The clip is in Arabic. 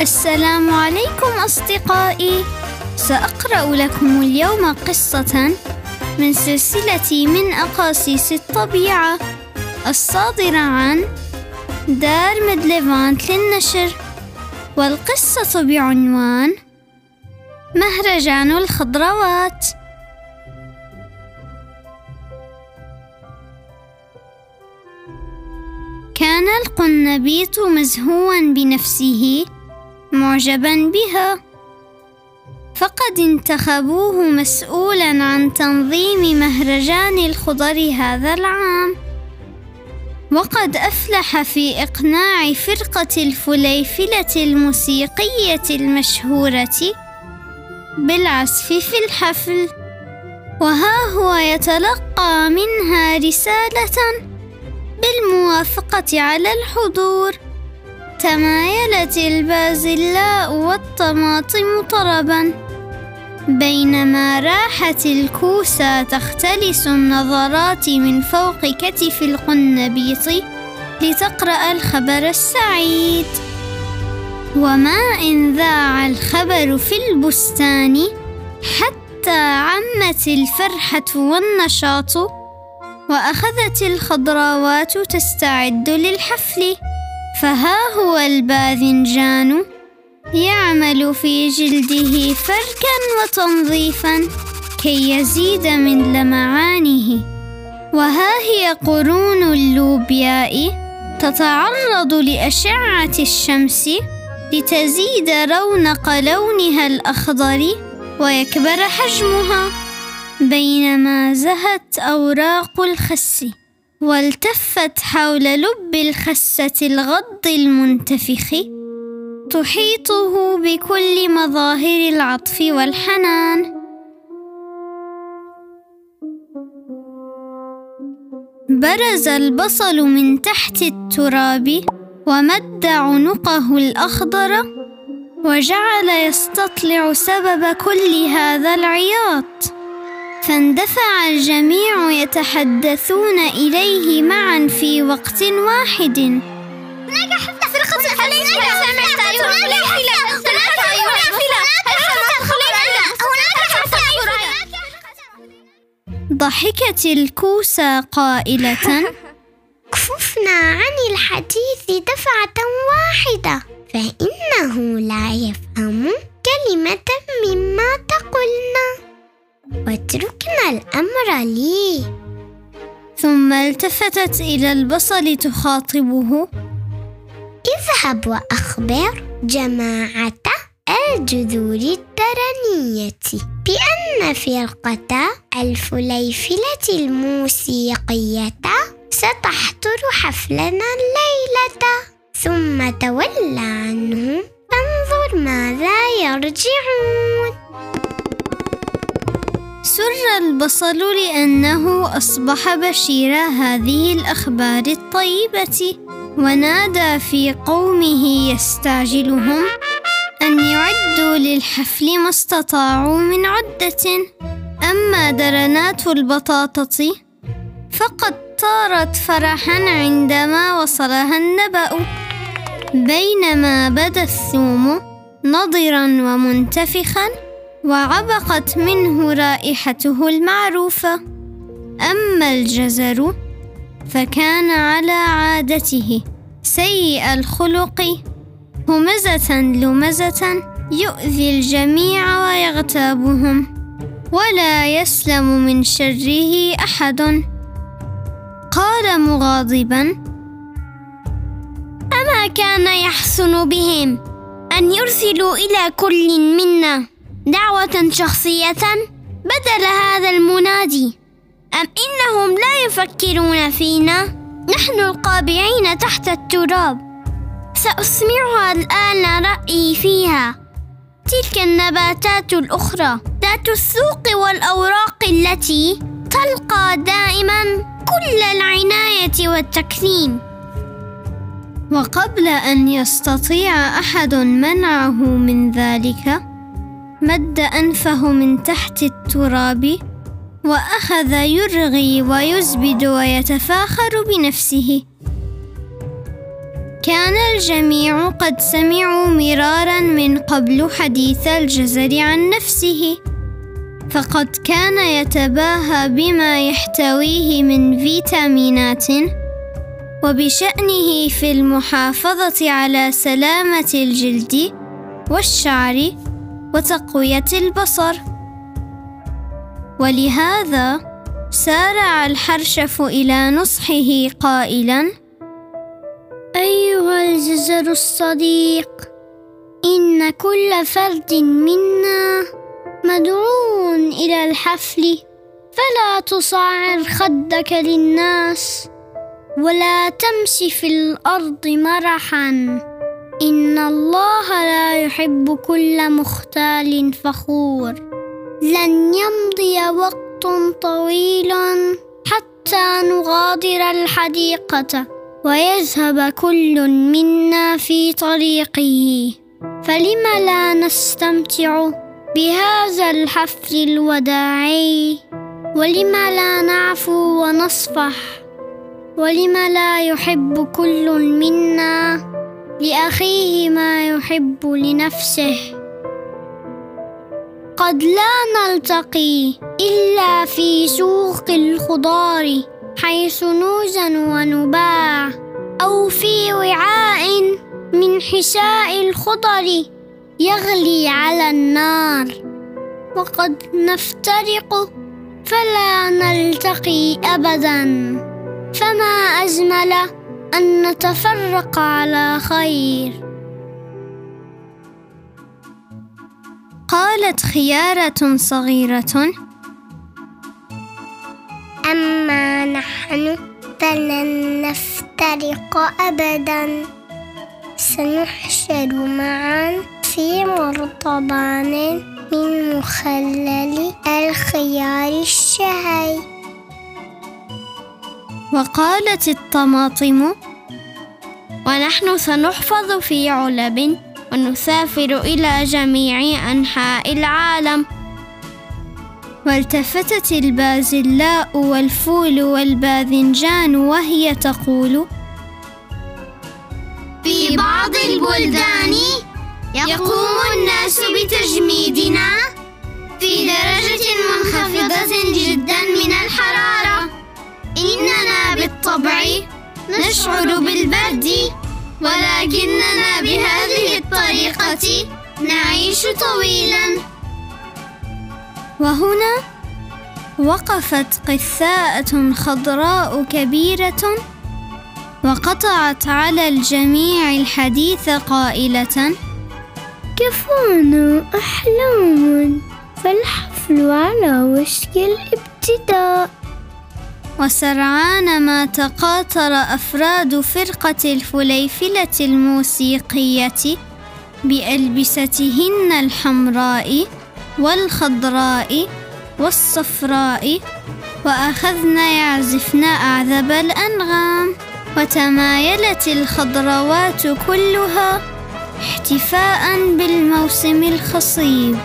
السلام عليكم أصدقائي. سأقرأ لكم اليوم قصة من سلسلة من أقاصيص الطبيعة الصادرة عن دار مدليفانت للنشر والقصة بعنوان مهرجان الخضروات. كان القنبيط مزهوا بنفسه معجبا بها. فقد انتخبوه مسؤولا عن تنظيم مهرجان الخضر هذا العام. وقد أفلح في إقناع فرقة الفليفلة الموسيقية المشهورة بالعزف في الحفل. وها هو يتلقى منها رسالة بالموافقة على الحضور. تمايلت البازلاء والطماطم طربا. بينما راحت الكوسة تختلس النظرات من فوق كتف القنبيط لتقرأ الخبر السعيد. وما إن ذاع الخبر في البستان حتى عمت الفرحة والنشاط وأخذت الخضراوات تستعد للحفل. فها هو الباذنجان يعمل في جلده فركا وتنظيفا كي يزيد من لمعانه. وها هي قرون اللوبياء تتعرض لأشعة الشمس لتزيد رونق لونها الأخضر ويكبر حجمها بينما زهت أوراق الخس. والتفت حول لب الخسة الغض المنتفخ تحيطه بكل مظاهر العطف والحنان. برز البصل من تحت التراب ومد عنقه الأخضر وجعل يستطلع سبب كل هذا العياط. فاندفع الجميع يتحدثون إليه معا في وقت واحد. حفلة ضحكت الكوسة قائلة. كففنا عن الحديث دفعة واحدة. فإنه لا يفهم كلمة مما تقولنا. واتركنا الأمر لي. ثم التفتت إلى البصل تخاطبه. اذهب وأخبر جماعة الجذور الدرنية بأن فرقة الفليفلة الموسيقية ستحضر حفلنا الليلة. ثم تولى عنه. فانظر ماذا يرجعون. سر البصل لأنه أصبح بشير هذه الأخبار الطيبة ونادى في قومه يستعجلهم أن يعدوا للحفل ما استطاعوا من عدة. أما درنات البطاطة فقد طارت فرحا عندما وصلها النبأ. بينما بدأ الثوم نضرا ومنتفخا وعبقت منه رائحته المعروفة. أما الجزر فكان على عادته. سيء الخلق همزة لمزة يؤذي الجميع ويغتابهم. ولا يسلم من شره أحد. قال مغاضبا أما كان يحسن بهم أن يرسلوا إلى كل منا؟ دعوة شخصية بدل هذا المنادي. أم إنهم لا يفكرون فينا؟ نحن القابعين تحت التراب. سأسمعها الآن رأيي فيها. تلك النباتات الأخرى ذات السوق والأوراق التي تلقى دائما كل العناية والتكريم. وقبل أن يستطيع أحد منعه من ذلك مد أنفه من تحت التراب وأخذ يرغي ويزبد ويتفاخر بنفسه. كان الجميع قد سمعوا مرارا من قبل حديث الجزر عن نفسه فقد كان يتباهى بما يحتويه من فيتامينات وبشأنه في المحافظة على سلامة الجلد والشعر وتقوية البصر. ولهذا سارع الحرشف إلى نصحه قائلا أيها الجزر الصديق إن كل فرد منا مدعو إلى الحفل فلا تصعر خدك للناس ولا تمشي في الأرض مرحا. إن الله لا يحب كل مختال فخور. لن يمضي وقت طويل حتى نغادر الحديقة ويذهب كل منا في طريقه. فلم لا نستمتع بهذا الحفل الوداعي؟ ولم لا نعفو ونصفح؟ ولم لا يحب كل منا لأخيه ما يحب لنفسه. قد لا نلتقي إلا في سوق الخضار حيث نوزن ونباع أو في وعاء من حساء الخضر يغلي على النار. وقد نفترق فلا نلتقي ابدا. فما اجمل أن نتفرق على خير. قالت خيارة صغيرة. أما نحن فلن نفترق أبدا. سنحشر معا في مرطبان من مخلل الخيار الشهي. وقالت الطماطم ونحن سنحفظ في علب ونسافر إلى جميع أنحاء العالم. والتفتت البازلاء والفول والباذنجان وهي تقول في بعض البلدان يقوم الناس بتجميدنا في درجة منخفضة جدا من الحرارة. إننا بالطبع نشعر بالبرد. ولكننا بهذه الطريقة نعيش طويلا. وهنا وقفت قثاءة خضراء كبيرة وقطعت على الجميع الحديث قائلة كفانا أحلام فالحفل على وشك الابتداء. وسرعان ما تقاطر أفراد فرقة الفليفلة الموسيقية بألبستهن الحمراء والخضراء والصفراء وأخذن يعزفن أعذب الأنغام. وتمايلت الخضروات كلها احتفاء بالموسم الخصيب.